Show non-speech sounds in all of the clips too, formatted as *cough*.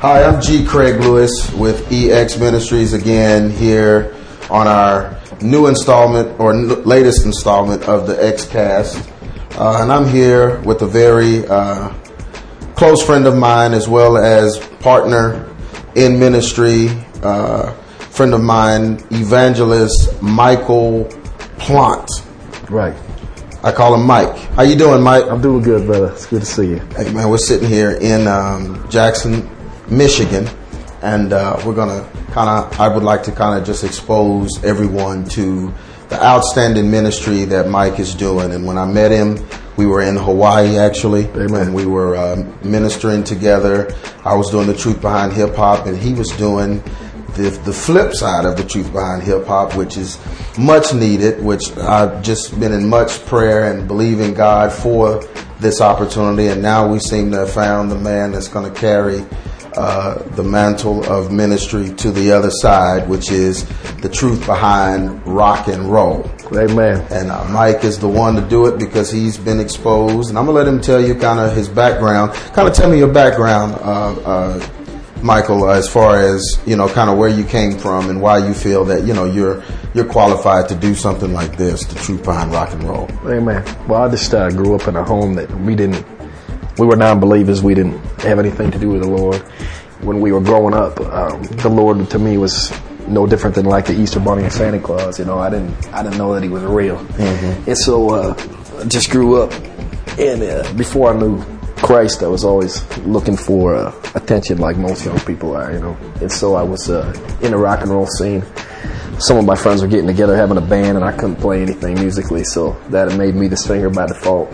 Hi, I'm G. Craig Lewis with EX Ministries again here on our new installment or n- latest installment of the XCast. Uh, and I'm here with a very uh, close friend of mine as well as partner in ministry, uh, friend of mine, evangelist Michael Plant. Right. I call him Mike. How you doing, Mike? I'm doing good, brother. It's good to see you. Hey, man, we're sitting here in um, Jackson, Michigan, and uh, we're gonna kind of. I would like to kind of just expose everyone to the outstanding ministry that Mike is doing. And when I met him, we were in Hawaii actually, Amen. and we were uh, ministering together. I was doing the truth behind hip hop, and he was doing the, the flip side of the truth behind hip hop, which is much needed, which I've just been in much prayer and believing God for this opportunity. And now we seem to have found the man that's going to carry uh, the mantle of ministry to the other side, which is the truth behind rock and roll. Amen. And uh, Mike is the one to do it because he's been exposed. And I'm gonna let him tell you kind of his background. Kind of tell me your background, uh, uh, Michael, as far as you know, kind of where you came from and why you feel that you know you're you're qualified to do something like this, the truth behind rock and roll. Amen. Well, I just uh, grew up in a home that we didn't, we were non-believers. We didn't have anything to do with the Lord. When we were growing up, um, the Lord to me was no different than like the Easter Bunny and Santa Claus. You know, I didn't, I didn't know that he was real. And so, uh, I just grew up, and uh, before I knew Christ, I was always looking for uh, attention, like most young people are. You know, and so I was uh, in the rock and roll scene some of my friends were getting together having a band and I couldn't play anything musically, so that made me the singer by default.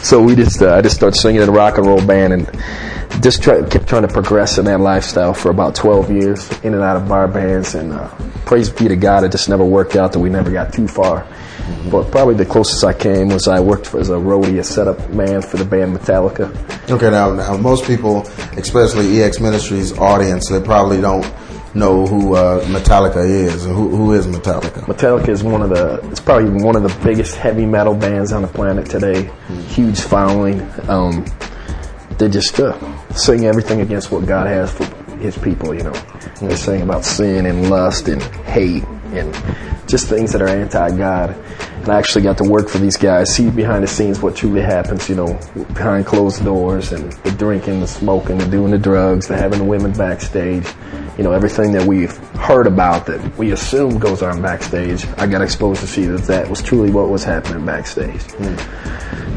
*laughs* so we just, uh, I just started singing in a rock and roll band and just try, kept trying to progress in that lifestyle for about 12 years, in and out of bar bands, and uh, praise be to God, it just never worked out that we never got too far. But probably the closest I came was I worked for, as a roadie, a setup man for the band Metallica. Okay, now, now most people, especially EX Ministries audience, they probably don't know who uh, Metallica is. Who, who is Metallica? Metallica is one of the, it's probably one of the biggest heavy metal bands on the planet today. Huge following. Um, they just uh, sing everything against what God has for His people. You know, they sing about sin and lust and hate and just things that are anti-God. And I actually got to work for these guys, see behind the scenes what truly happens. You know, behind closed doors and the drinking, the smoking, the doing the drugs, the having the women backstage. You know, everything that we've heard about that we assume goes on backstage. I got exposed to see that that was truly what was happening backstage.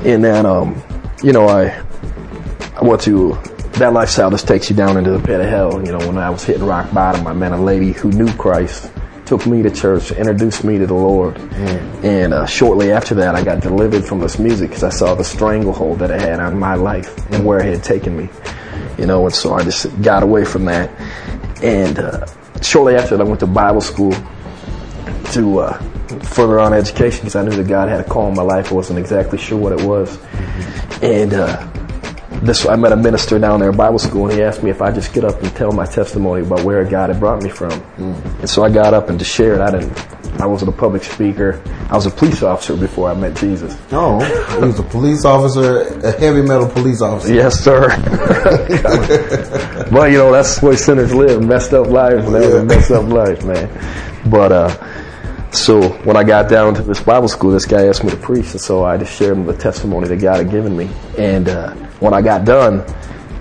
And then, um, you know, I I went to that lifestyle just takes you down into the pit of hell. You know, when I was hitting rock bottom, I met a lady who knew Christ, took me to church, introduced me to the Lord, and uh, shortly after that, I got delivered from this music because I saw the stranglehold that it had on my life and where it had taken me. You know, and so I just got away from that. And uh, shortly after that, I went to Bible school to uh, further on education because I knew that God had a call in my life. I wasn't exactly sure what it was. And uh, this, I met a minister down there at Bible school, and he asked me if I just get up and tell my testimony about where God had brought me from. And so I got up and just shared. I didn't. I wasn't a public speaker. I was a police officer before I met Jesus. Oh, he was a police officer, a heavy metal police officer. Yes, sir. *laughs* well, you know that's where sinners live, messed up lives, man. Yeah. Messed up lives, man. But uh, so when I got down to this Bible school, this guy asked me to preach, and so I just shared the testimony that God had given me. And uh, when I got done,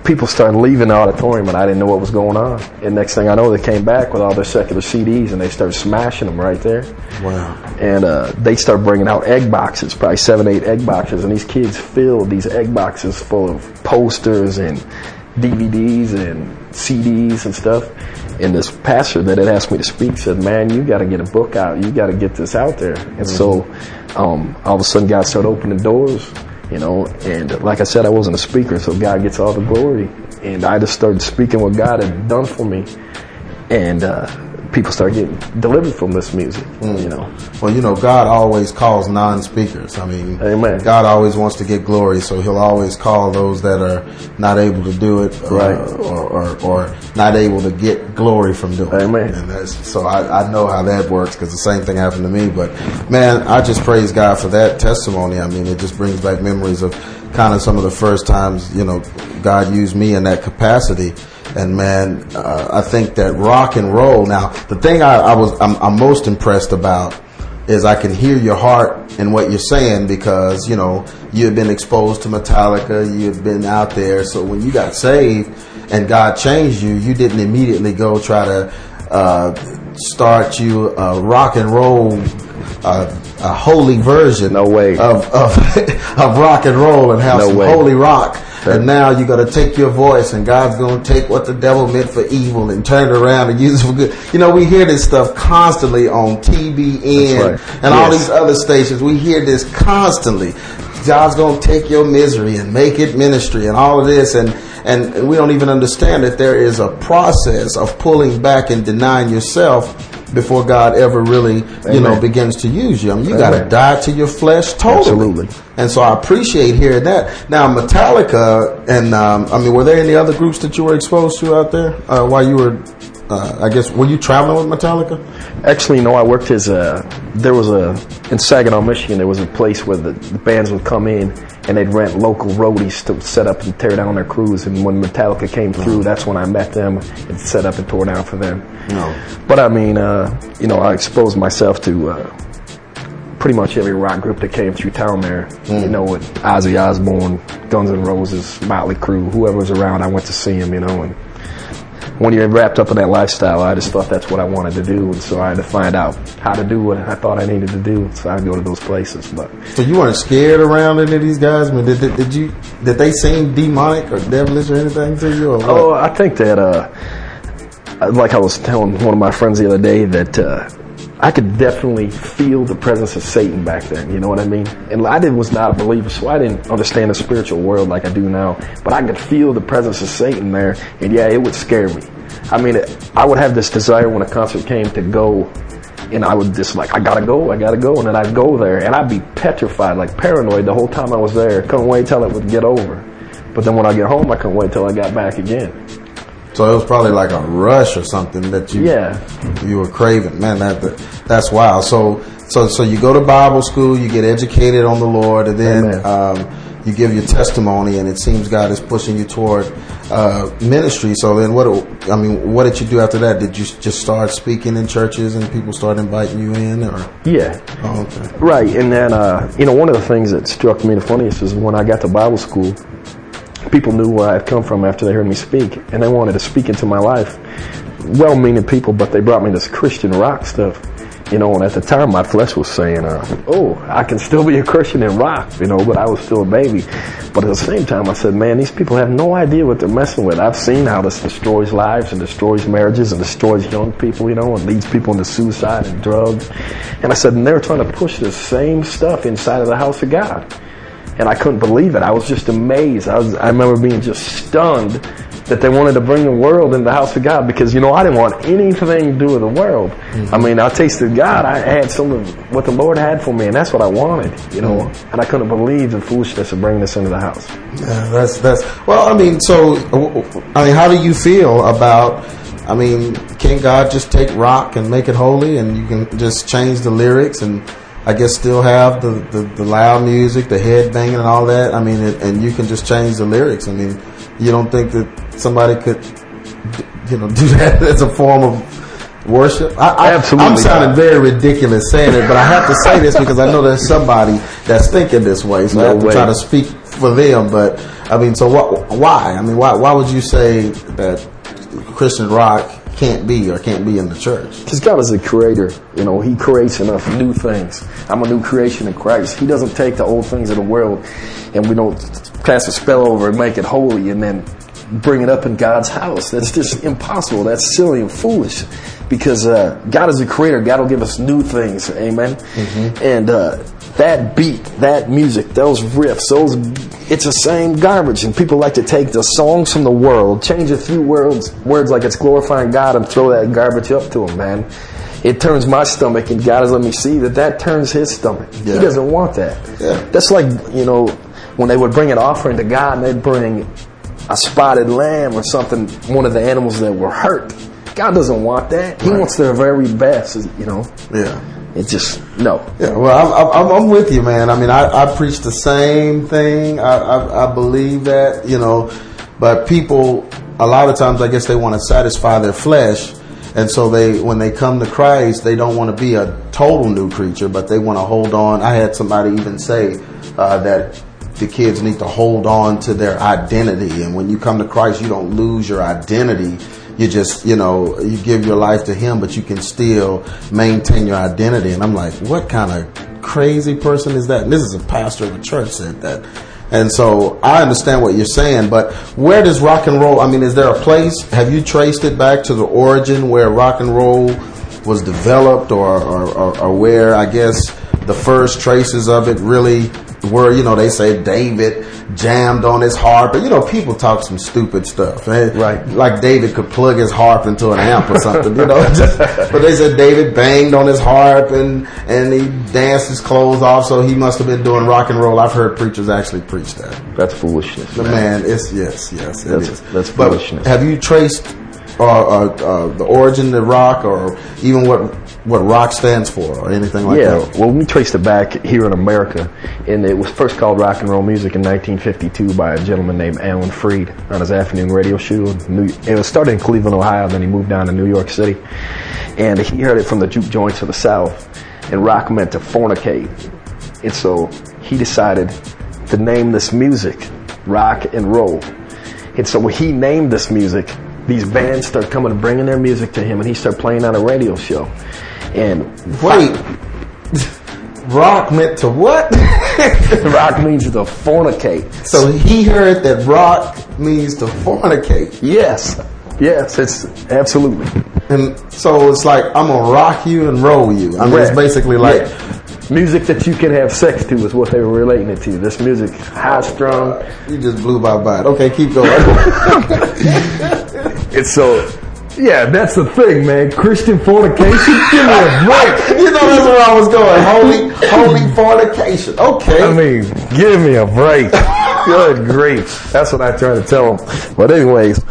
people started leaving the auditorium, and I didn't know what was going on. And next thing I know, they came back with all their secular CDs, and they started smashing them right there. Wow. And uh, they start bringing out egg boxes, probably seven, eight egg boxes, and these kids filled these egg boxes full of posters and DVDs and CDs and stuff. And this pastor that had asked me to speak said, "Man, you got to get a book out. You got to get this out there." And so, um, all of a sudden, God started opening doors. You know, and like I said, I wasn't a speaker, so God gets all the glory. And I just started speaking what God had done for me, and uh, people start getting delivered from this music. You know, Well, you know, God always calls non-speakers. I mean, Amen. God always wants to get glory, so He'll always call those that are not able to do it, uh, Right. or, or or not able to get glory from doing Amen. it. And that's, so I, I know how that works because the same thing happened to me. But man, I just praise God for that testimony. I mean, it just brings back memories of kind of some of the first times you know God used me in that capacity. And man, uh, I think that rock and roll. Now, the thing I, I was I'm, I'm most impressed about is I can hear your heart and what you're saying because you know you had been exposed to Metallica, you've been out there. So when you got saved and God changed you, you didn't immediately go try to uh, start you a rock and roll. Uh, a holy version No way. of of, *laughs* of rock and roll and have No some way. holy rock and now you got to take your voice and God's going to take what the devil meant for evil and turn it around and use it for good. You know, we hear this stuff constantly on TBN right. and all these other stations. We hear this constantly. God's going to take your misery and make it ministry and all of this. And, and we don't even understand that there is a process of pulling back and denying yourself before God ever really, you know, begins to use you. I mean, you got to die to your flesh totally. Absolutely. And so I appreciate hearing that. Now, Metallica, and um, I mean, were there any other groups that you were exposed to out there uh, while you were? Uh, I guess were you traveling with Metallica? Actually, no. I worked as a. There was a in Saginaw, Michigan. There was a place where the, the bands would come in and they'd rent local roadies to set up and tear down their crews. And when Metallica came through, that's when I met them and set up and tore down for them. No. But I mean, uh, you know, I exposed myself to uh, pretty much every rock group that came through town there. You know, with Ozzy Osbourne, Guns N' Roses, Motley Crue, whoever was around, I went to see them. You know, and when you're wrapped up in that lifestyle, I just thought that's what I wanted to do, and so I had to find out how to do what I thought I needed to do. So I'd go to those places, but So you weren't scared around any of these guys? I mean, did, did, did you did they seem demonic or devilish or anything to you? Or what? Oh, I think that, uh, like I was telling one of my friends the other day, that uh, I could definitely feel the presence of Satan back then. You know what I mean? And I didn't, was not a believer, so I didn't understand the spiritual world like I do now. But I could feel the presence of Satan there, and yeah, it would scare me. I mean, it, I would have this desire when a concert came to go. And I would just like, I gotta go, I gotta go. And then I'd go there and I'd be petrified, like paranoid the whole time I was there. Couldn't wait till it would get over. But then when I get home, I couldn't wait till I got back again. So it was probably like a rush or something that you Yeah. you were craving. Man, that, that that's wild. So so so you go to Bible school, you get educated on the Lord, and then um, you give your testimony, and it seems God is pushing you toward uh, ministry. So then, what? I mean, what did you do after that? Did you just start speaking in churches, and people start inviting you in, or? Yeah. Oh, okay. Right. And then, uh, you know, one of the things that struck me the funniest is when I got to Bible school, people knew where I'd come from after they heard me speak, and they wanted to speak into my life. Well meaning people, but they brought me this Christian rock stuff. You know, and at the time my flesh was saying, uh, oh, I can still be a Christian and rock, you know, but I was still a baby. But at the same time, I said, man, these people have no idea what they're messing with. I've seen how this destroys lives and destroys marriages and destroys young people, you know, and leads people into suicide and drugs. And I said, and they're trying to push the same stuff inside of the house of God and I couldn't believe it. I was just amazed. I was, I remember being just stunned that they wanted to bring the world into the house of God because, you know, I didn't want anything to do with the world. Mm-hmm. I mean, I tasted God. I had some of what the Lord had for me, and that's what I wanted, you know, mm-hmm. and I couldn't believe the foolishness of bringing this into the house. Yeah, that's that's well. I mean, so I mean, how do you feel about? I mean, can God just take rock and make it holy, and you can just change the lyrics and I guess still have the, the, the loud music, the head banging, and all that. I mean, it, and you can just change the lyrics. I mean, you don't think that somebody could, you know, *laughs* do that as a form of worship? I, I, Absolutely I'm sounding not. very ridiculous saying it, but I have to say this because I know there's *laughs* somebody that's thinking this way, so I No have to way. try to speak for them. But I mean, so what? Why? I mean, why? Why would you say that Christian rock can't be or can't be in the church? Because God is a creator. You know, He creates enough new things. I'm a new creation in Christ. He doesn't take the old things of the world and we don't cast a spell over and make it holy and then bring it up in God's house. That's just impossible. That's silly and foolish. Because uh, God is a creator. God will give us new things. Amen. And uh, that beat, that music, those riffs, those it's the same garbage. And people like to take the songs from the world, change a few words, words like it's glorifying God, and throw that garbage up to him, man. It turns my stomach, and God has let me see that that turns his stomach. Yeah. He doesn't want that. Yeah. That's like you know when they would bring an offering to God, and they'd bring a spotted lamb or something, one of the animals that were hurt. God doesn't want that. He Right. wants their very best. You know, Yeah. It's just no. Yeah, well, I'm, I'm, I'm with you, man. I mean, I, I preach the same thing. I, I, I believe that, you know, but people, a lot of times, I guess they want to satisfy their flesh. And so they, when they come to Christ, they don't want to be a total new creature, but they want to hold on. I had somebody even say uh, that the kids need to hold on to their identity. And when you come to Christ, you don't lose your identity. You just, you know, you give your life to Him, but you can still maintain your identity. And I'm like, what kind of crazy person is that? And this is a pastor of a church said that. And so I understand what you're saying, but where does rock and roll? I mean, is there a place? Have you traced it back to the origin where rock and roll was developed, or, or, or, or where I guess the first traces of it really were? You know, they say David jammed on his harp, but you know, people talk some stupid stuff, man. Right. Like David could plug his harp into an amp or something, you know. *laughs* Just, but they said David banged on his harp and and he danced his clothes off, so he must have been doing rock and roll. I've heard preachers actually preach that. That's foolishness. The man, it's yes, yes, it That's- is. that's but foolishness. Have you traced uh, uh, uh, the origin of rock, or even what what rock stands for, or anything like yeah, that? well, we traced it back here in America, and it was first called rock and roll music in 1952 by a gentleman named Alan Freed on his afternoon radio show. it was started in Cleveland, Ohio, then he moved down to New York City, and he heard it from the juke joints of the South, and rock meant to fornicate, and so he decided to name this music rock and roll. And so he named this music, these bands start coming and bringing their music to him, and he started playing on a radio show. And Wait, *laughs* rock meant to what? *laughs* rock *laughs* means to fornicate. so he heard that rock means to fornicate, Yes, yes, it's absolutely. and so it's like I'm gonna rock you and roll you. I mean, it's basically like. Yeah. music that you can have sex to is what they were relating it to. This music, high strung. You just blew my mind. Okay, keep going. It's so. Yeah, that's the thing, man. Christian fornication. *laughs* Give me a break. *laughs* you know that's where I was going. Holy, holy *laughs* fornication. Okay. I mean, give me a break. Good grief. That's what I try to tell him. But anyways,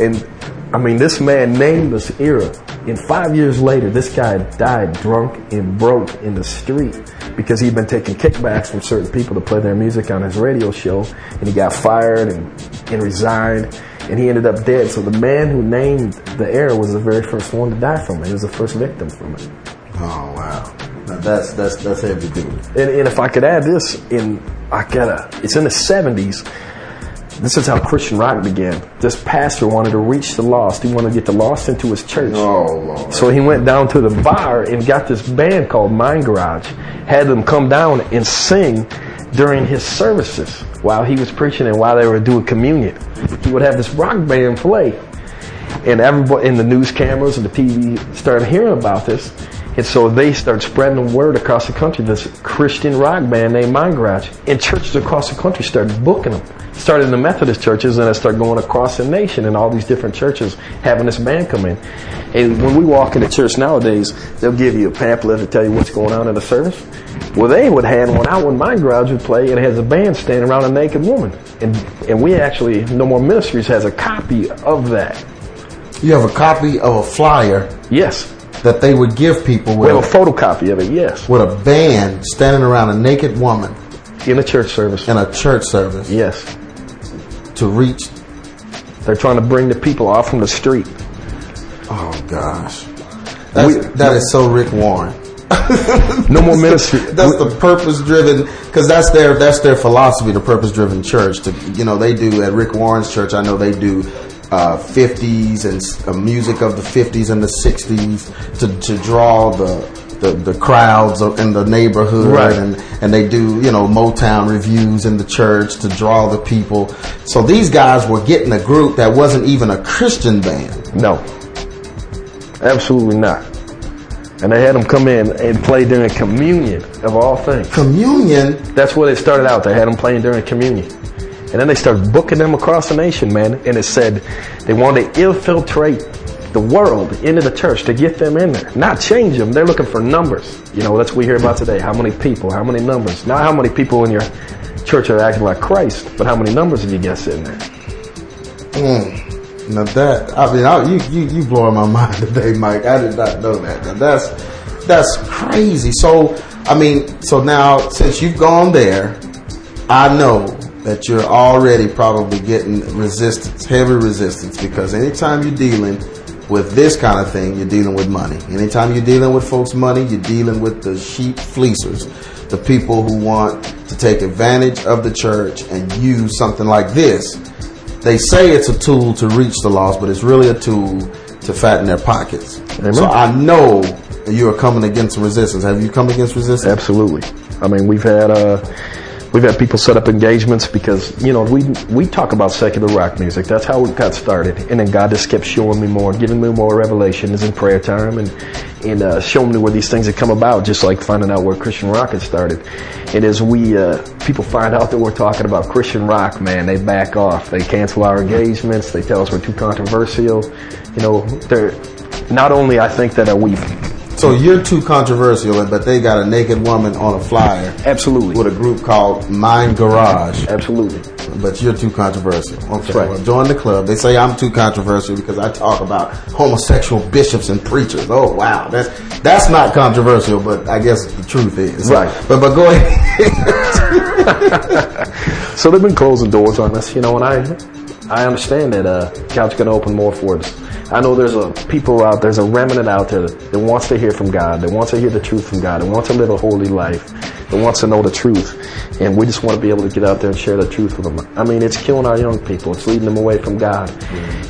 and I mean, this man named this era. And five years later, this guy died drunk and broke in the street because he'd been taking kickbacks from certain people to play their music on his radio show. And he got fired and, and resigned. And he ended up dead. So the man who named the era was the very first one to die from it. He was the first victim from it. Oh wow. Now that's that's that's heavy duty. And, and if I could add this, in I gotta, it's in the '70s. This is how Christian rock began. This pastor wanted to reach the lost. He wanted to get the lost into his church. Oh Lord. So he went down to the bar and got this band called Mind Garage. Had them come down and sing during his services while he was preaching and while they were doing communion. He would have this rock band play. And everybody in the news cameras and the TV started hearing about this. And so they started spreading the word across the country, this Christian rock band named Mind Garage. And churches across the country started booking them. Started in the Methodist churches and it started going across the nation and all these different churches having this band come in. And when we walk into church nowadays, they'll give you a pamphlet to tell you what's going on in the service. Well, they would hand one out when Mind Garage would play and it has a band standing around a naked woman. And, and we actually, No More Ministries has a copy of that. You have a copy of a flyer Yes. That they would give people We have a photocopy of it, yes. with a band standing around a naked woman In a church service. in a church service Yes. to reach. They're trying to bring the people off from the street. Oh gosh, that's, We- that is so Rick Warren. *laughs* No more ministry. That's the purpose driven because that's their that's their philosophy. The purpose driven church. To you know they do at Rick Warren's church. I know they do. Uh, 50s and uh, music of the 50s and the 60s to, to draw the, the the crowds in the neighborhood Right. and and they do you know Motown reviews in the church to draw the people. So these guys were getting a group that wasn't even a Christian band. No. Absolutely not. and they had them come in and play during communion of all things. Communion. That's where they started out. They had them playing during communion. And then they started booking them across the nation, man. And it said they wanted to infiltrate the world into the church to get them in there, not change them. They're looking for numbers. You know, that's what we hear about today. How many people? How many numbers? Not how many people in your church are acting like Christ, but how many numbers have you got sitting there? Mm. Now that I mean, I, you you you blowing my *laughs* mind today, Mike. I did not know that. Now that's that's crazy. So I mean, so now since you've gone there, I know that you're already probably getting resistance, heavy resistance, because anytime you're dealing with this kind of thing, you're dealing with money. Anytime you're dealing with folks' money, you're dealing with the sheep fleecers, the people who want to take advantage of the church and use something like this. They say it's a tool to reach the lost, but it's really a tool to fatten their pockets. Amen. So I know you are coming against resistance. Have you come against resistance? Absolutely. I mean, we've had uh, we've had people set up engagements because you know we we talk about secular rock music. That's how it got started, and then God just kept showing me more, giving me more revelations in prayer time, and and uh, showing me where these things had come about. Just like finding out where Christian rock had started. And as we uh, people find out that we're talking about Christian rock, man, they back off. They cancel our engagements. They tell us we're too controversial. You know, they're not only I think that uh, we So you're too controversial, but they got a naked woman on a flyer absolutely with a group called Mind Garage. absolutely But you're too controversial. Okay, right. well, join the club. They say I'm too controversial because I talk about homosexual bishops and preachers. Oh wow, that's that's not controversial, but I guess the truth is Right. But but go ahead. *laughs* So they've been closing doors on us, you know, and I, I understand that uh, God's going to open more for us. I know there's a people out there, there's a remnant out there that wants to hear from God, that wants to hear the truth from God, that wants to live a holy life, that wants to know the truth, and we just want to be able to get out there and share the truth with them. I mean, it's killing our young people. It's leading them away from God.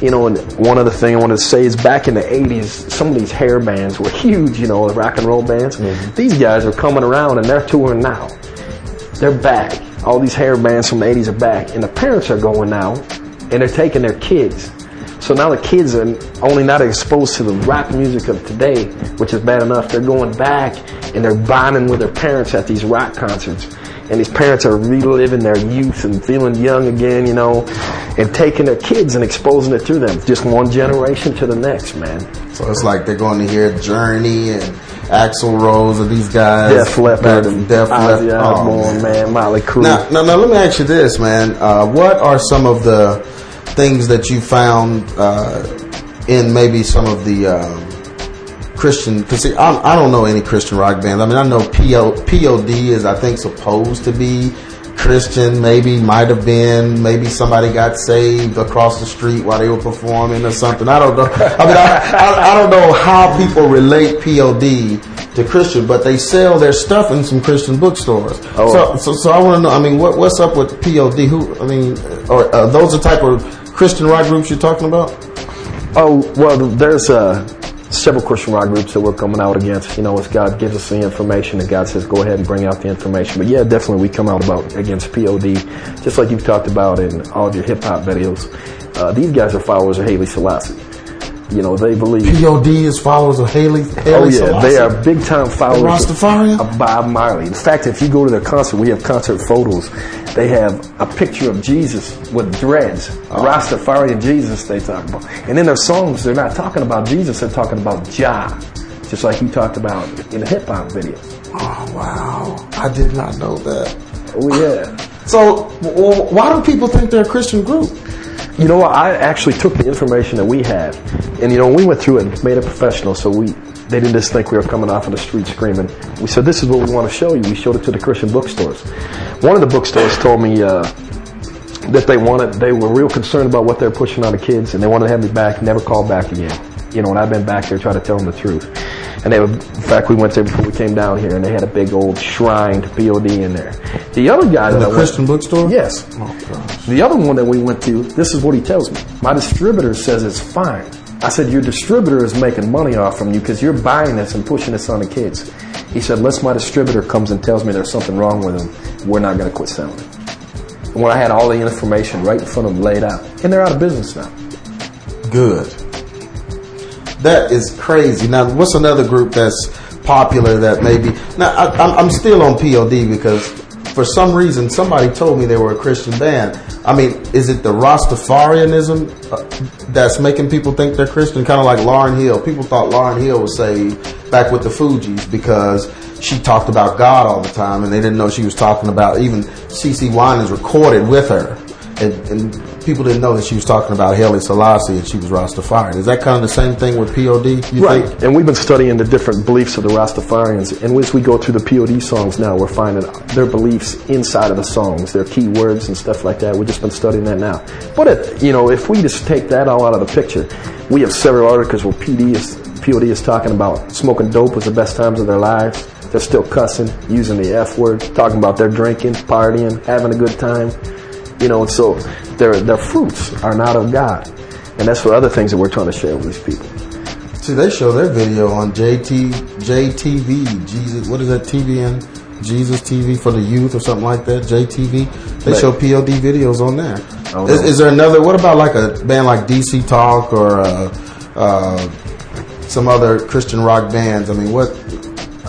You know, and one other thing I want to say is back in the '80s, some of these hair bands were huge. You know, the rock and roll bands. These guys are coming around and they're touring now they're back. All these hair bands from the 80s are back. And the parents are going now and they're taking their kids. So now the kids are only not exposed to the rock music of today, which is bad enough. They're going back and they're bonding with their parents at these rock concerts. And these parents are reliving their youth and feeling young again, you know, and taking their kids and exposing it to them. Just one generation to the next, man. so it's like they're going to hear Journey and Axl Rose and these guys. Def Leppard back and from Def Leppard. Osbourne, man, Motley Crue. Now, now, now, let me ask you this, man. Uh, what are some of the things that you found uh, in maybe some of the um, Christian? Because see, I, I don't know any Christian rock bands. I mean, I know PO, POD is, I think, supposed to be Christian. Maybe might have been. Maybe somebody got saved across the street while they were performing or something. I don't know. *laughs* I mean, I, I, I don't know how people relate POD to Christian, but they sell their stuff in some Christian bookstores. Oh. So, so, so I want to know. I mean, what, what's up with POD? Who? I mean, or uh, those the type of Christian rock groups you're talking about? Oh well, there's uh, several Christian rock groups that we're coming out against. You know, as God gives us the information, and God says, "Go ahead and bring out the information." But yeah, definitely we come out about against POD, just like you've talked about in all of your hip hop videos. Uh, these guys are followers of Haile Selassie. You know, they believe. POD is followers of Haile. Haile Oh yeah, Selassie. they are big time followers Rastafarian? of Bob Marley. In fact, if you go to their concert, we have concert photos. They have a picture of Jesus with dreads, Oh. Rastafarian Jesus. They talk about, and in their songs, they're not talking about Jesus. They're talking about Jah, just like you talked about in the hip hop video. Oh wow, I did not know that. Oh yeah. So, why do people think they're a Christian group? You know what? I actually took the information that we had, and you know, we went through and made it professional. So we, they didn't just think we were coming off of the street screaming. We said, "This is what we want to show you." We showed it to the Christian bookstores. One of the bookstores told me uh, that they wanted, they were real concerned about what they're pushing on the kids, and they wanted to have me back. Never called back again. You know, and I've been back there trying to tell them the truth. And they, were, in fact, we went there before we came down here, and they had a big old shrine to POD in there. The other guy that The went- Christian bookstore? Yes. Oh. The other one that we went to, this is what he tells me. My distributor says it's fine. I said, Your distributor is making money off from you because you're buying this and pushing this on the kids. He said, Unless my distributor comes and tells me there's something wrong with them, we're not going to quit selling it. When I had all the information right in front of them laid out, and they're out of business now. Good. That is crazy. Now, what's another group that's popular that maybe now I, I'm, I'm still on POD because for some reason somebody told me they were a Christian band. I mean, is it the Rastafarianism uh, that's making people think they're Christian? Kind of like Lauryn Hill. People thought Lauryn Hill was saved back with the Fugees because she talked about God all the time, and they didn't know she was talking about even CeCe Winans recorded with her, and, and people didn't know that she was talking about Haile Selassie and she was Rastafarian. Is that kind of the same thing with POD? You Right, think? and we've been studying the different beliefs of the Rastafarians. And as we go through the POD songs now, we're finding their beliefs inside of the songs, their key words and stuff like that. We've just been studying that now. But it, you know, if we just take that all out of the picture, we have several articles where PD is, POD is talking about smoking dope was the best times of their lives. They're still cussing, using the F word, talking about their drinking, partying, having a good time. You know, and so their their fruits are not of God. And that's for other things that we're trying to share with these people. See, they show their video on JT JTV Jesus. What is that TVN? Jesus TV for the youth or something like that. JTV. They Right. show POD videos on there. Oh, is, no. is there another? What about like a band like DC Talk or uh, uh, some other Christian rock bands? I mean, what?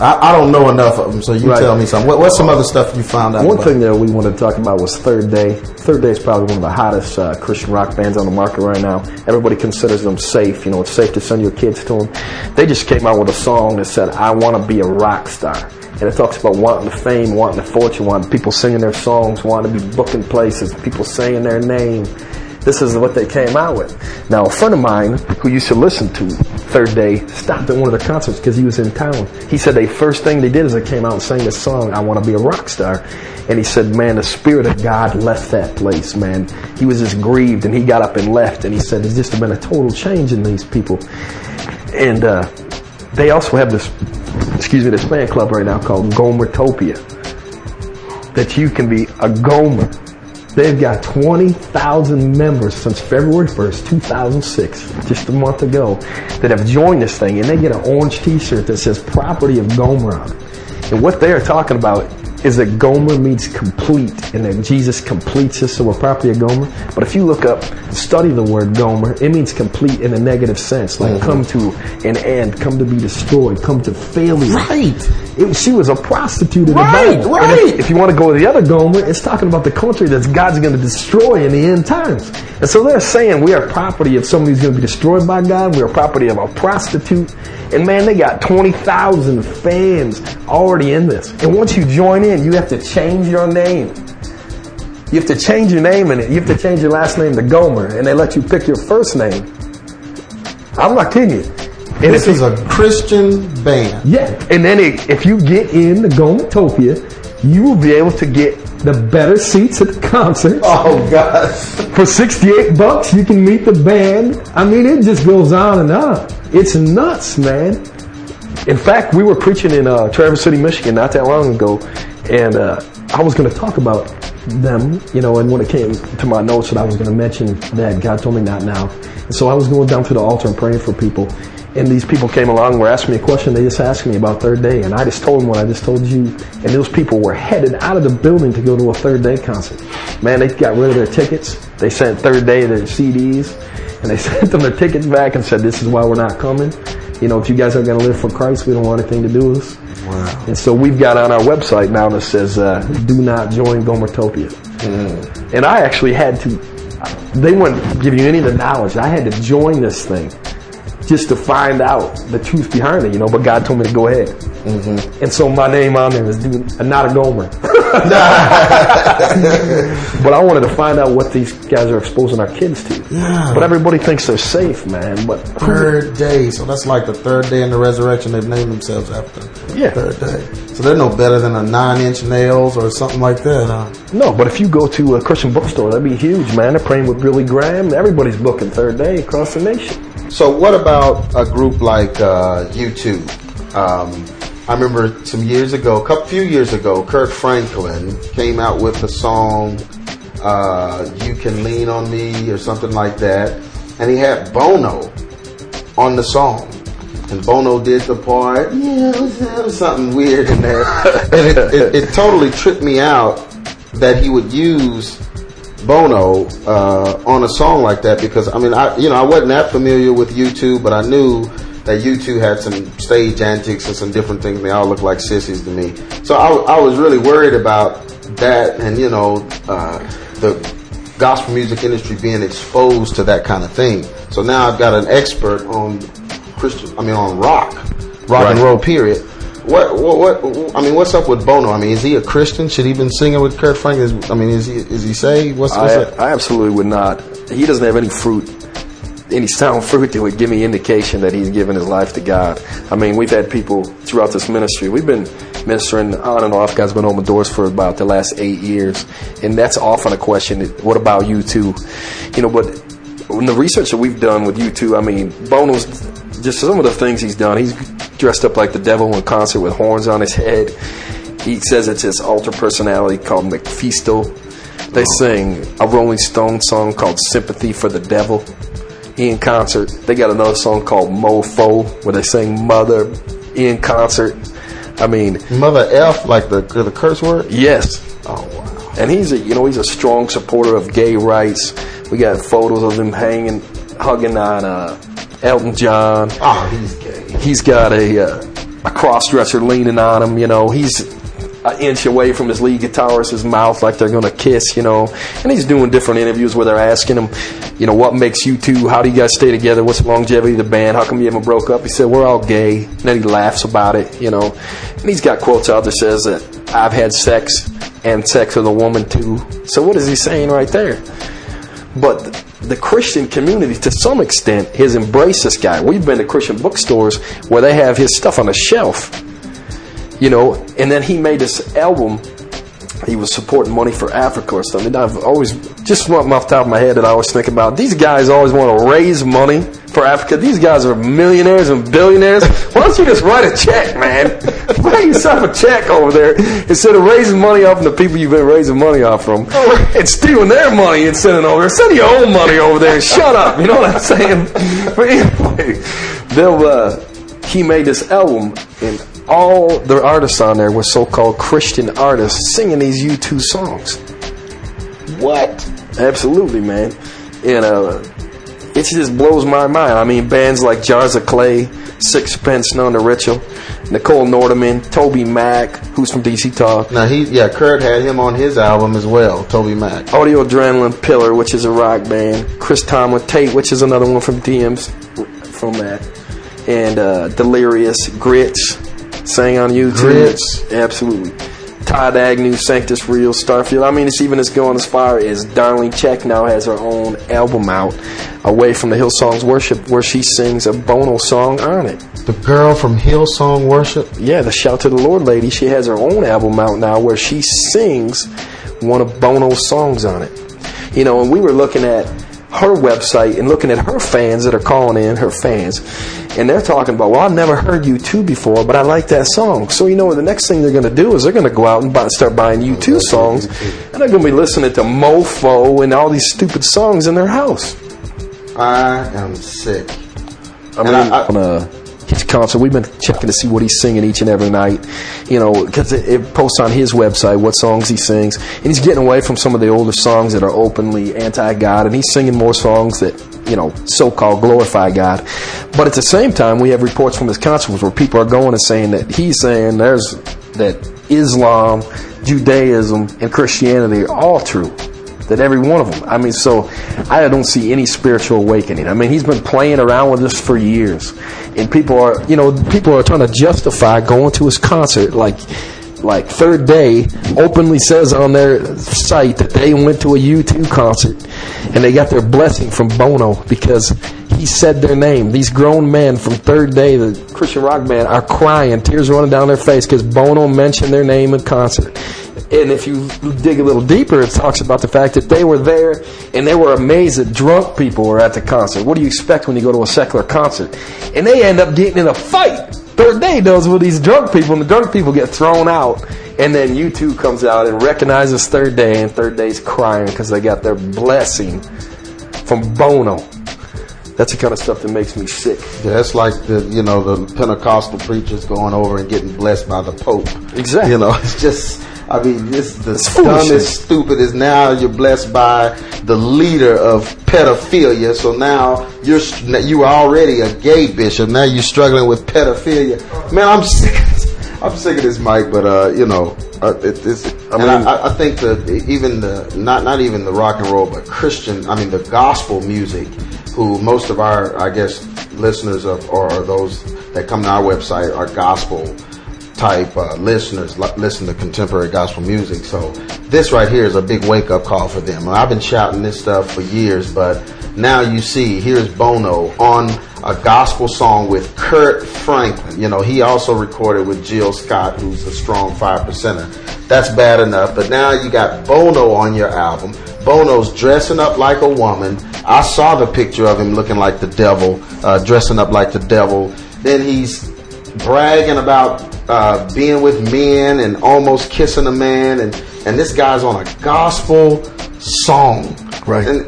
I, I don't know enough of them, so you Right. tell me something. What, what's some other stuff you found out? One about? thing that we wanted to talk about was Third Day. Third Day is probably one of the hottest uh, Christian rock bands on the market right now. Everybody considers them safe. You know, it's safe to send your kids to them. They just came out with a song that said, I want to be a rock star. And it talks about wanting the fame, wanting the fortune, wanting people singing their songs, wanting to be booking places, people saying their name. This is what they came out with. Now, a friend of mine who used to listen to Third Day stopped at one of the concerts because he was in town. He said the first thing they did is they came out and sang this song, I Want to Be a Rock Star. And he said, man, the Spirit of God left that place, man. He was just grieved and he got up and left. And he said, there's just been a total change in these people. And uh, they also have this, excuse me, this fan club right now called Gomertopia. That you can be a Gomer. They've got 20,000 members since February 1st, 2006, just a month ago, that have joined this thing, and they get an orange T-shirt that says "Property of Gomer" on it. And what they are talking about is that Gomer means complete, and that Jesus completes us, so we're property of Gomer. But if you look up, study the word Gomer, it means complete in a negative sense, like mm-hmm. come to an end, come to be destroyed, come to failure. Right. It, she was a prostitute in Right, the Bible. right. And if, if you want to go to the other Gomer, it's talking about the country that God's going to destroy in the end times. And so they're saying we are property of somebody who's going to be destroyed by God. We are property of a prostitute. And man, they got 20,000 fans already in this. And once you join in, you have to change your name. You have to change your name in it. You have to change your last name to Gomer. And they let you pick your first name. I'm not kidding you. And This is you- a Christian band. yeah, and then it, if you get in the Gomertopia, you will be able to get the better seats at the concert. *laughs* Oh gosh. For 68 bucks, you can meet the band. I mean, it just goes on and on. It's nuts, man. In fact, we were preaching in uh, Traverse City, Michigan not that long ago, and uh, I was going to talk about them, you know, and when it came to my notes that I was going to mention that, God told me not now. And so I was going down to the altar and praying for people. And these people came along were asking me a question. They just asked me about third day. And I just told them what I just told you. And those people were headed out of the building to go to a third day concert. Man, they got rid of their tickets. They sent third day their CDs. And they *laughs* sent them their tickets back and said, this is why we're not coming. You know, if you guys are going to live for Christ, we don't want anything to do with us. Wow. And so we've got on our website now that says, uh, do not join Gomertopia. And I actually had to, they wouldn't give you any of the knowledge. I had to join this thing just to find out the truth behind it, you know, but God told me to go ahead. And so my name on there is do, not a Gomer. *laughs* but I wanted to find out what these guys are exposing our kids to. Yeah. But everybody thinks they're safe, man. But Third day. So that's like the third day in the resurrection they've named themselves after. Yeah. Third day. So they're no better than a nine inch nails or something like that, huh? No, but if you go to a Christian bookstore, that'd be huge, man. They're praying with Billy Graham. Everybody's booking third day across the nation. So what about a group like uh, U2? Um, I remember some years ago, a couple few years ago, Kirk Franklin came out with the song uh, "You Can Lean on Me" or something like that, and he had Bono on the song. And Bono did the part, yeah, it was, there was something weird in there, *laughs* and it, it, it totally tripped me out that he would use Bono uh, on a song like that because I mean I you know I wasn't that familiar with U2, but I knew that U2 had some stage antics and some different things. They all look like sissies to me. So I, I was really worried about that, and you know, uh, the gospel music industry being exposed to that kind of thing. So now I've got an expert on Christian, I mean on rock, rock Right. and roll. Period. What, what, what, I mean, what's up with Bono? I mean, is he a Christian? Should he been singing with Kirk Franklin? Is, I mean, is he, is he saved? What's, what's I, up? I absolutely would not. He doesn't have any fruit, any sound fruit that would give me indication that he's given his life to God. I mean, we've had people throughout this ministry. We've been ministering on and off. God's been on open doors for about the last eight years, and that's often a question. What about U2? You know, but in the research that we've done with U2, I mean, Bono's just some of the things he's done. He's dressed up like the devil in concert with horns on his head. He says it's his alter personality called Mephisto. They sing a Rolling Stone song called Sympathy for the Devil. In concert, they got another song called Mofo where they sing Mother in concert. I mean, Mother F, like the the curse word. yes. Oh wow. And he's a you know he's a strong supporter of gay rights. We got photos of him hanging, hugging on uh, Elton John. Oh, he's gay. He's got a uh, a cross dresser leaning on him. You know, he's an inch away from his lead guitarist's mouth, like they're gonna kiss. You know, and he's doing different interviews where they're asking him, you know, what makes U2? How do you guys stay together? What's the longevity of the band? How come you haven't broke up? He said, we're all gay. And then he laughs about it. You know, and he's got quotes out that says that I've had sex and sex with a woman too. So what is he saying right there? But the Christian community, to some extent, has embraced this guy. We've been to Christian bookstores where they have his stuff on a shelf, you know. And then he made this album. He was supporting money for Africa or something. I've always just something off the top of my head that I always think about. These guys always want to raise money for Africa. These guys are millionaires and billionaires. *laughs* Why don't you just write a check, man? *laughs* Write yourself a check over there instead of raising money off from the people you've been raising money off from and stealing their money and sending over. Send your own money over there and shut up. You know what I'm saying? *laughs* But anyway, they'll. Uh, he made this album, and all the artists on there were so-called Christian artists singing these U2 songs. What? Absolutely, man. And uh, it just blows my mind. I mean, bands like Jars of Clay, Sixpence None the Richer, Nicole Nordeman, TobyMac, who's from DC Talk, Now he, yeah, Kirk had him on his album as well. TobyMac. Audio Adrenaline, Pillar, which is a rock band, Chris Tomlin, Tait, which is another one from DMs, from that, and uh, Delirious, Grits, sang on U2. Grits. Absolutely. Todd Agnew, Sanctus Real, Starfield. I mean, it's even as going as far as Darlene Zschech now has her own album out, away from the Hillsongs Worship, where she sings a Bono song on it. The girl from Hillsong Worship. Yeah, the Shout to the Lord lady. She has her own album out now where she sings one of Bono's songs on it. You know, and we were looking at her website and looking at her fans that are calling in, her fans, and they're talking about, well, I've never heard U2 before, but I like that song. So, you know, the next thing they're going to do is they're going to go out and buy, start buying U2 songs, and they're going to be listening to Mofo and all these stupid songs in their house. I am sick. I mean, I- I- on uh, his concert, we've been checking to see what he's singing each and every night. You know, because it, it posts on his website what songs he sings, and he's getting away from some of the older songs that are openly anti-God, and he's singing more songs that you know so-called glorify God. But at the same time, we have reports from his concerts where people are going and saying that he's saying there's that Islam, Judaism, and Christianity are all true that every one of them. I mean, so I don't see any spiritual awakening. I mean, he's been playing around with this for years, and people are, you know, people are trying to justify going to his concert. Like, like Third Day openly says on their site that they went to a U2 concert and they got their blessing from Bono because he said their name. These grown men from Third Day, the Christian rock band, are crying, tears running down their face because Bono mentioned their name in concert. And if you dig a little deeper, it talks about the fact that they were there and they were amazed that drunk people were at the concert. What do you expect when you go to a secular concert? And they end up getting in a fight. Third Day does with these drunk people, and the drunk people get thrown out. And then U2 comes out and recognizes Third Day, and Third Day's crying because they got their blessing from Bono. That's the kind of stuff that makes me sick. Yeah, it's like the you know the Pentecostal preachers going over and getting blessed by the Pope. Exactly. You know, *laughs* it's just I mean, this the It's dumbest, stupidest. Now you're blessed by the leader of pedophilia. So now you're you are already a gay bishop. Now you're struggling with pedophilia. Man, I'm sick. I'm sick of this, Mike. But uh, you know, uh, it, it's. I mean- I, I think that even the not not even the rock and roll, but Christian. I mean, the gospel music. Who most of our, I guess, listeners of, or are those that come to our website are gospel type uh, listeners li- listen to contemporary gospel music. So this right here is a big wake up call for them. I've been shouting this stuff for years, but now you see here's Bono on a gospel song with Kirk Franklin. You know, he also recorded with Jill Scott, who's a strong five percenter. That's bad enough, but now you got Bono on your album. Bono's dressing up like a woman. I saw the picture of him looking like the devil, uh, dressing up like the devil. Then he's bragging about uh, being with men and almost kissing a man, and and this guy's on a gospel song, Right. And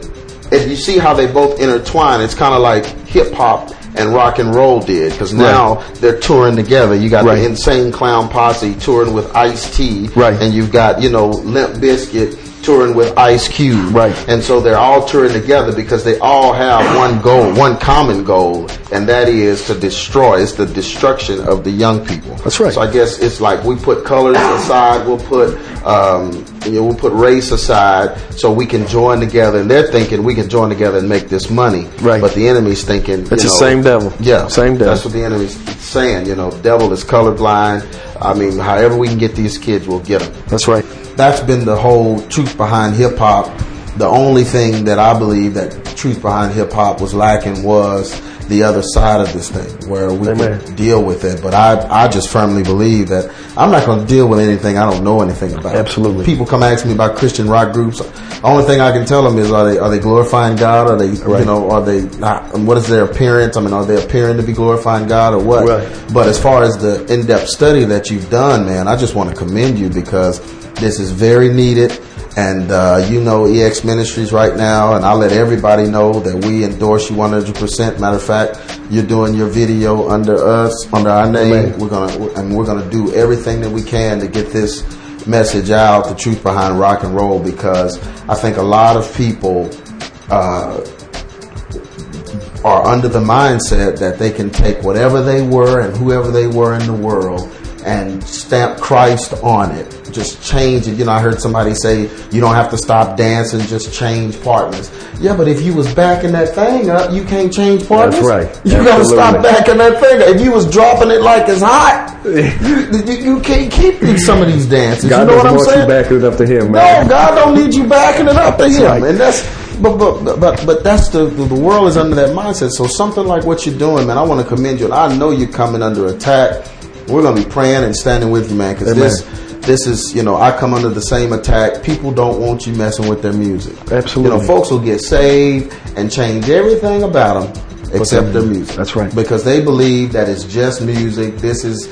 if you see how they both intertwine, it's kind of like hip hop and rock and roll did, because now they're touring together. You got Right. the Insane Clown Posse touring with Ice T, Right. and you've got you know Limp Bizkit touring with Ice Cube, Right. and so they're all touring together because they all have one goal, one common goal, and that is to destroy. It's the destruction of the young people. That's right. So I guess it's like we put colors aside, we'll put um, you know, we'll put race aside, so we can join together. And they're thinking we can join together and make this money. Right. But the enemy's thinking It's you the same devil. Yeah, Same devil. That's what the enemy's saying. You know, devil is colorblind. I mean, however we can get these kids, we'll get them That's right. That's been the whole truth behind hip hop. The only thing that I believe that truth behind hip hop was lacking was the other side of this thing, where we Amen. could deal with it. But I, I just firmly believe that I'm not going to deal with anything I don't know anything about. Absolutely. People come ask me about Christian rock groups. The only thing I can tell them is are they are they glorifying God? Are they you know are they not? and What is their appearance? I mean, are they appearing to be glorifying God or what? Right. But as far as the in-depth study that you've done, man, I just want to commend you because this is very needed. And uh, you know EX Ministries right now, and I'll let everybody know that we endorse you 100%. Matter of fact, you're doing your video under us, under our name. Amen. We're gonna and we're gonna do everything that we can to get this message out, the truth behind rock and roll, because I think a lot of people uh, are under the mindset that they can take whatever they were and whoever they were in the world and stamp Christ on it. Just change it. You know, I heard somebody say you don't have to stop dancing, just change partners. Yeah, but if you was backing that thing up, you can't change partners. That's right. *laughs* You gotta stop backing that thing up. If you was dropping it like it's hot, *laughs* you, you, you can't keep some of these dances. God you know what I'm saying? you backing it up to Him, No. God don't need you backing it up to Him, right. and that's but but but but that's the the world is under that mindset. So something like what you're doing, man, I want to commend you, and I know you're coming under attack. We're gonna be praying and standing with you, man, because this this is you know I come under the same attack. People don't want you messing with their music. Absolutely. you know, folks will get saved and change everything about them except their music. That's right. because they believe that it's just music. This is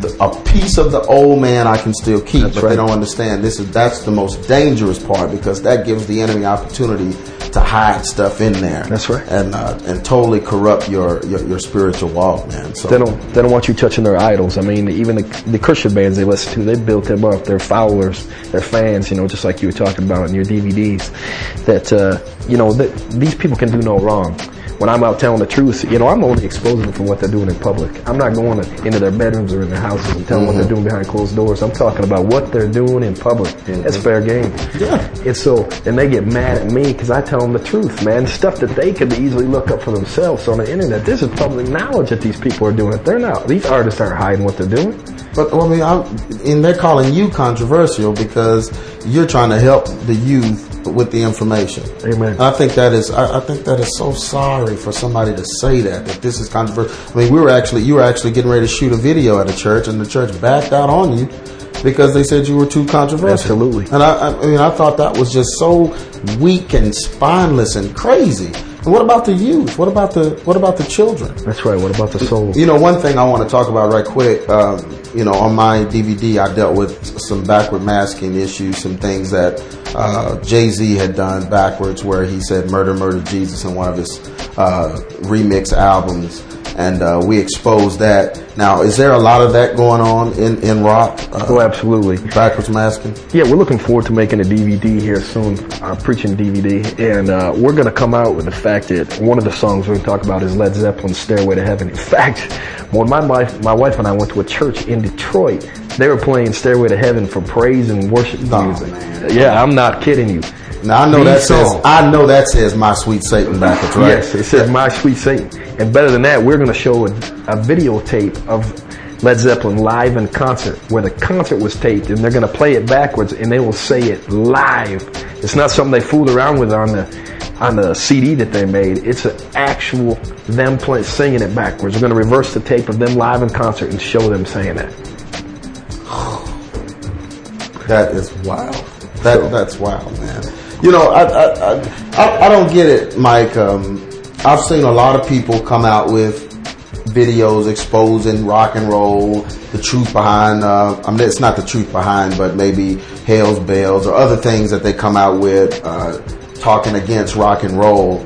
the, a piece of the old man I can still keep, That's but right. they don't understand this is that's the most dangerous part because that gives the enemy opportunity to hide stuff in there. That's right. and uh, and totally corrupt your, your your spiritual walk, man. So They don't. They don't want you touching their idols. I mean, even the, the Christian bands they listen to, they built them up. Their followers, their fans. You know, just like you were talking about in your DVDs. That uh, you know, that these people can do no wrong. When I'm out telling the truth, you know, I'm only exposing them for what they're doing in public. I'm not going into their bedrooms or in their houses and telling what they're mm-hmm. doing behind closed doors. I'm talking about what they're doing in public. Mm-hmm. That's fair game. Yeah. And so, and they get mad at me because I tell them the truth, man. Stuff that they could easily look up for themselves on the internet. This is public knowledge that these people are doing it. They're not. These artists aren't hiding what they're doing. But I mean, I'm, and they're calling you controversial because you're trying to help the youth with the information. Amen. I think that is. I, I think that is so sorry for somebody to say that that this is controversial. I mean, we were actually you were actually getting ready to shoot a video at a church, and the church backed out on you because they said you were too controversial. Absolutely. And I, I, I mean, I thought that was just so weak and spineless and crazy. And what about the youth? What about the what about the children? That's right. What about the soul? You know, one thing I want to talk about right quick. Um, you know, on my DVD, I dealt with some backward masking issues, some things that uh, Jay Z had done backwards, where he said "Murder, Murder, Jesus" in one of his uh, remix albums, and uh, we expose that. Now, is there a lot of that going on in, in rock? Uh, Oh, absolutely. backwards masking? Yeah, we're looking forward to making a DVD here soon, uh, preaching DVD, and uh, we're going to come out with the fact that one of the songs we're going to talk about is Led Zeppelin's "Stairway to Heaven." In fact, when my wife, my wife and I went to a church in Detroit, they were playing "Stairway to Heaven" for praise and worship Oh, music. man. Yeah, I'm not kidding you. Now I know that says. I know that says "My Sweet Satan" backwards, right? Yes, it says "My Sweet Satan," and better than that, we're going to show a, a videotape of Led Zeppelin live in concert, where the concert was taped, and they're going to play it backwards, and they will say it live. It's not something they fooled around with on the on the CD that they made. It's an actual them play, singing it backwards. We're going to reverse the tape of them live in concert and show them saying that. That is wild. That that's wild, man. You know, I I, I, I, don't get it, Mike. Um, I've seen a lot of people come out with videos exposing rock and roll, the truth behind. Uh, I mean, it's not the truth behind, but maybe Hell's Bells or other things that they come out with, uh, talking against rock and roll.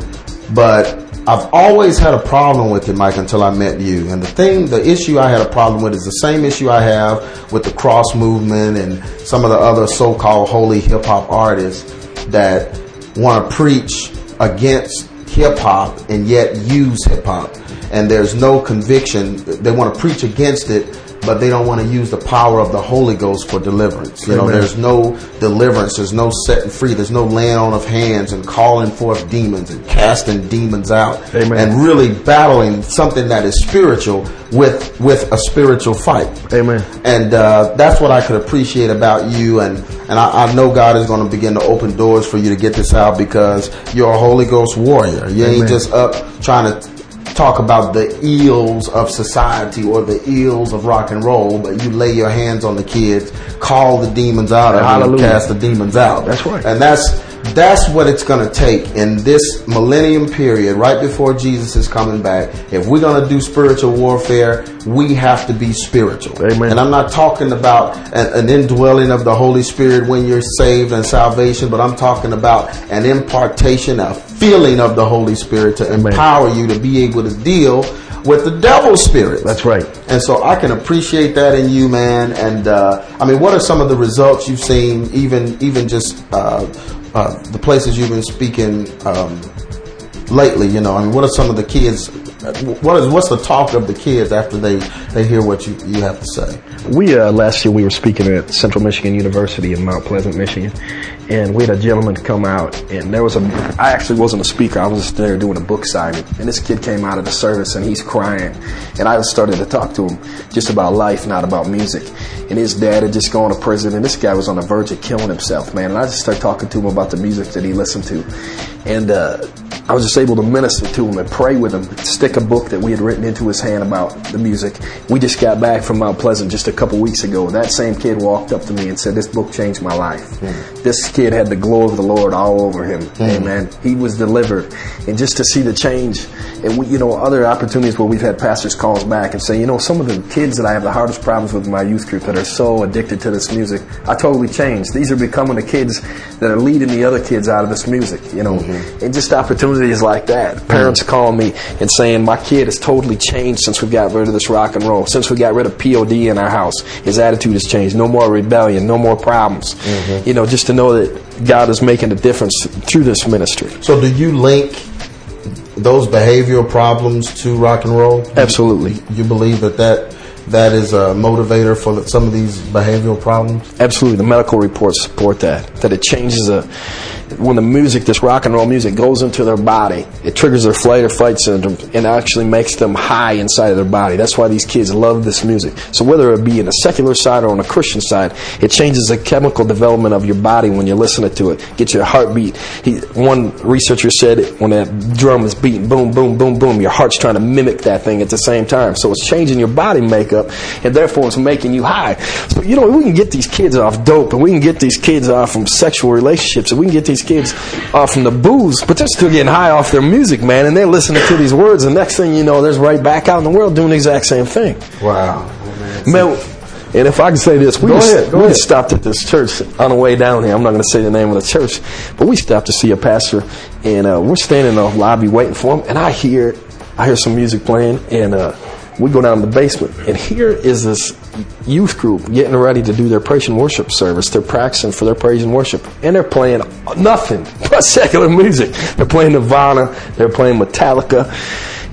But I've always had a problem with it, Mike, until I met you. And the thing, the issue I had a problem with is the same issue I have with the cross movement and some of the other so-called holy hip hop artists that want to preach against hip hop and yet use hip hop. And there's no conviction. They want to preach against it, but they don't want to use the power of the Holy Ghost for deliverance. You know, there's no deliverance. There's no setting free. There's no laying on of hands and calling forth demons and casting demons out Amen. and really battling something that is spiritual with with a spiritual fight. Amen. And uh, that's what I could appreciate about you. And, and I, I know God is going to begin to open doors for you to get this out because you're a Holy Ghost warrior. You ain't just up trying to talk about the ills of society or the ills of rock and roll, but you lay your hands on the kids, call the demons out and Hallelujah. cast the demons out. That's right. And that's that's what it's going to take in this millennium period, right before Jesus is coming back. If we're going to do spiritual warfare, we have to be spiritual. Amen. And I'm not talking about an, an indwelling of the Holy Spirit when you're saved and salvation, but I'm talking about an impartation, a feeling of the Holy Spirit to Amen. empower you to be able to deal with the devil's spirit. That's right. And so I can appreciate that in you, man. And uh, I mean, what are some of the results you've seen, even even just uh, uh, the places you've been speaking um, lately? You know, I mean, what are some of the kids? What is what's the talk of the kids after they they hear what you you have to say? We uh, last year we were speaking at Central Michigan University in Mount Pleasant, Michigan, and we had a gentleman come out, and there was a. I actually wasn't a speaker; I was just there doing a book signing, and this kid came out of the service and he's crying, and I started to talk to him just about life, not about music. And his dad had just gone to prison, and this guy was on the verge of killing himself, man. And I just started talking to him about the music that he listened to, and. Uh, I was just able to minister to him and pray with him, stick a book that we had written into his hand about the music. We just got back from Mount Pleasant just a couple weeks ago. That same kid walked up to me and said, This book changed my life. This kid had the glory of the Lord all over him. Mm. Amen. He was delivered. And just to see the change, and we, you know, other opportunities where we've had pastors call us back and say, You know, some of the kids that I have the hardest problems with in my youth group that are so addicted to this music, I totally changed. These are becoming the kids that are leading the other kids out of this music, you know, mm-hmm. and just opportunities like that. Parents mm. calling me and saying, my kid has totally changed since we got rid of this rock and roll, since we got rid of POD in our house. His attitude has changed. No more rebellion, no more problems. Mm-hmm. You know, just to know that God is making a difference through this ministry. So, do you link those behavioral problems to rock and roll? Absolutely. You believe that that that is a motivator for some of these behavioral problems? Absolutely, the medical reports support that. That it changes the when the music, this rock and roll music, goes into their body, it triggers their flight or fight syndrome and actually makes them high inside of their body. That's why these kids love this music. So whether it be in a secular side or on a Christian side, it changes the chemical development of your body when you're listening to it. Gets your heartbeat. He, one researcher said when that drum is beating, boom, boom, boom, boom, your heart's trying to mimic that thing at the same time. So it's changing your body makeup, and therefore it's making you high. So you know we can get these kids off dope, and we can get these kids off from sexual relationships, and we can get these kids off from the booze, but they're still getting high off their music, man, and they're listening to these words. And next thing you know, there's right back out in the world doing the exact same thing. Wow. Man, and if I can say this, we, just, ahead, we just stopped at this church on the way down here. I'm not going to say the name of the church, but we stopped to see a pastor, and uh, we're standing in the lobby waiting for him, and I hear, I hear some music playing, and uh, we go down to the basement, and here is this youth group getting ready to do their praise and worship service. They're practicing for their praise and worship, and they're playing nothing *laughs* but secular music. They're playing Nirvana, they're playing Metallica,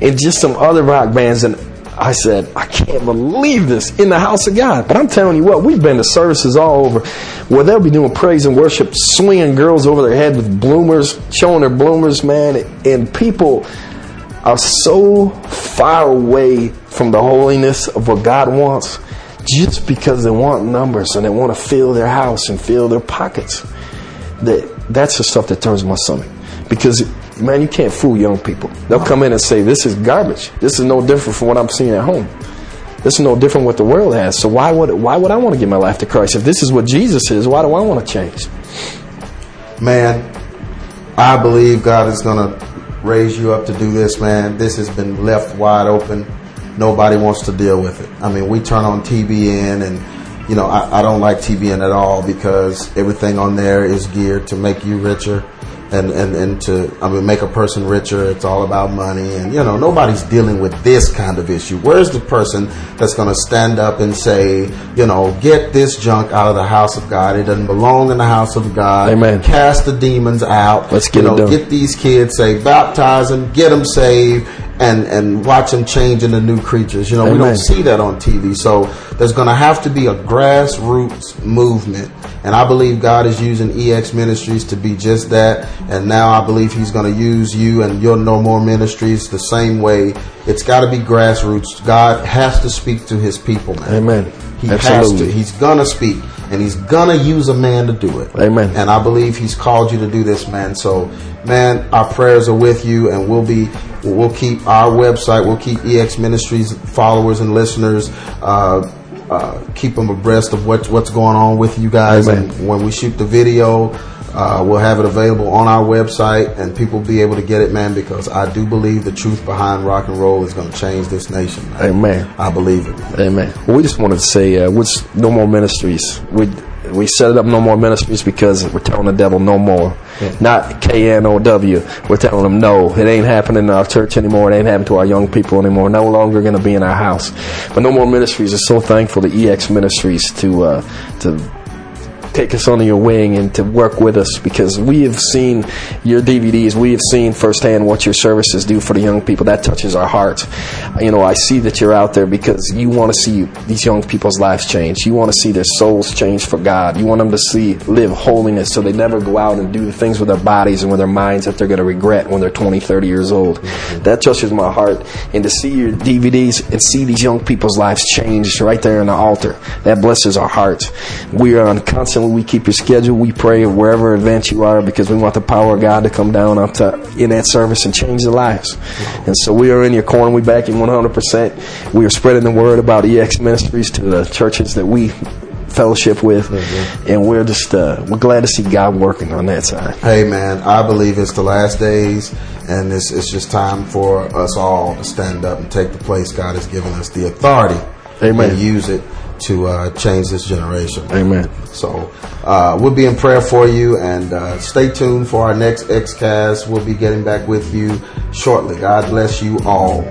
and just some other rock bands. And I said, I can't believe this in the house of God. But I'm telling you what, we've been to services all over where they'll be doing praise and worship, swinging girls over their head with bloomers, showing their bloomers, man, and people are so far away from the holiness of what God wants just because they want numbers and they want to fill their house and fill their pockets. That that's the stuff that turns my stomach. Because man, you can't fool young people. They'll come in and say, "This is garbage. This is no different from what I'm seeing at home. This is no different what the world has. So why would why would I want to give my life to Christ if this is what Jesus is? Why do I want to change?" Man, I believe God is going to raise you up to do this, man. This has been left wide open. Nobody wants to deal with it. I mean, we turn on TBN and, you know, I, I don't like TBN at all because everything on there is geared to make you richer and, and, and to, I mean, make a person richer. It's all about money. And, you know, nobody's dealing with this kind of issue. Where's the person that's going to stand up and say, you know, get this junk out of the house of God. It doesn't belong in the house of God. Amen. Cast the demons out. Let's get you it know. Get these kids, say, baptize them, get them saved, and, and watch them change into new creatures. You know, we don't see that on TV. So there's going to have to be a grassroots movement. And I believe God is using EX Ministries to be just that. And now I believe He's going to use you and your No More Ministries the same way. It's got to be grassroots. God has to speak to His people, man. Amen. He has Absolutely. to. He's gonna speak, and he's gonna use a man to do it. Amen. And I believe he's called you to do this, man. So, man, our prayers are with you, and we'll be, we'll keep our website, we'll keep EX Ministries followers and listeners, uh, uh, keep them abreast of what, what's going on with you guys. Amen. And when we shoot the video, uh, we'll have it available on our website, and people will be able to get it, man. Because I do believe the truth behind rock and roll is going to change this nation. Man. Amen. I believe it. Man. Amen. Well, we just wanted to say, uh, what's No More Ministries? We we set it up No More Ministries because we're telling the devil no more. Not K N O W. We're telling them no. It ain't happening in our church anymore. It ain't happening to our young people anymore. No longer going to be in our house. But No More Ministries is so thankful to EX Ministries to uh, to take us under your wing and to work with us because we have seen your DVDs. We have seen firsthand what your services do for the young people. That touches our hearts. You know, I see that you're out there because you want to see these young people's lives change. You want to see their souls change for God. You want them to see live holiness so they never go out and do the things with their bodies and with their minds that they're going to regret when they're 20, 30 years old. That touches my heart. And to see your DVDs and see these young people's lives change right there in the altar, that blesses our hearts. We are on we keep your schedule. We pray wherever event you are because we want the power of God to come down up to, in that service and change the lives. And so we are in your corner. We back you 100%. We are spreading the word about EX Ministries to the churches that we fellowship with. And we're just, uh, we're glad to see God working on that side. Hey man, I believe it's the last days, and it's it's just time for us all to stand up and take the place God has given us the authority, Amen. and use it to uh, change this generation. Amen. So uh, we'll be in prayer for you, and uh, stay tuned for our next XCast. We'll be getting back with you shortly. God bless you all.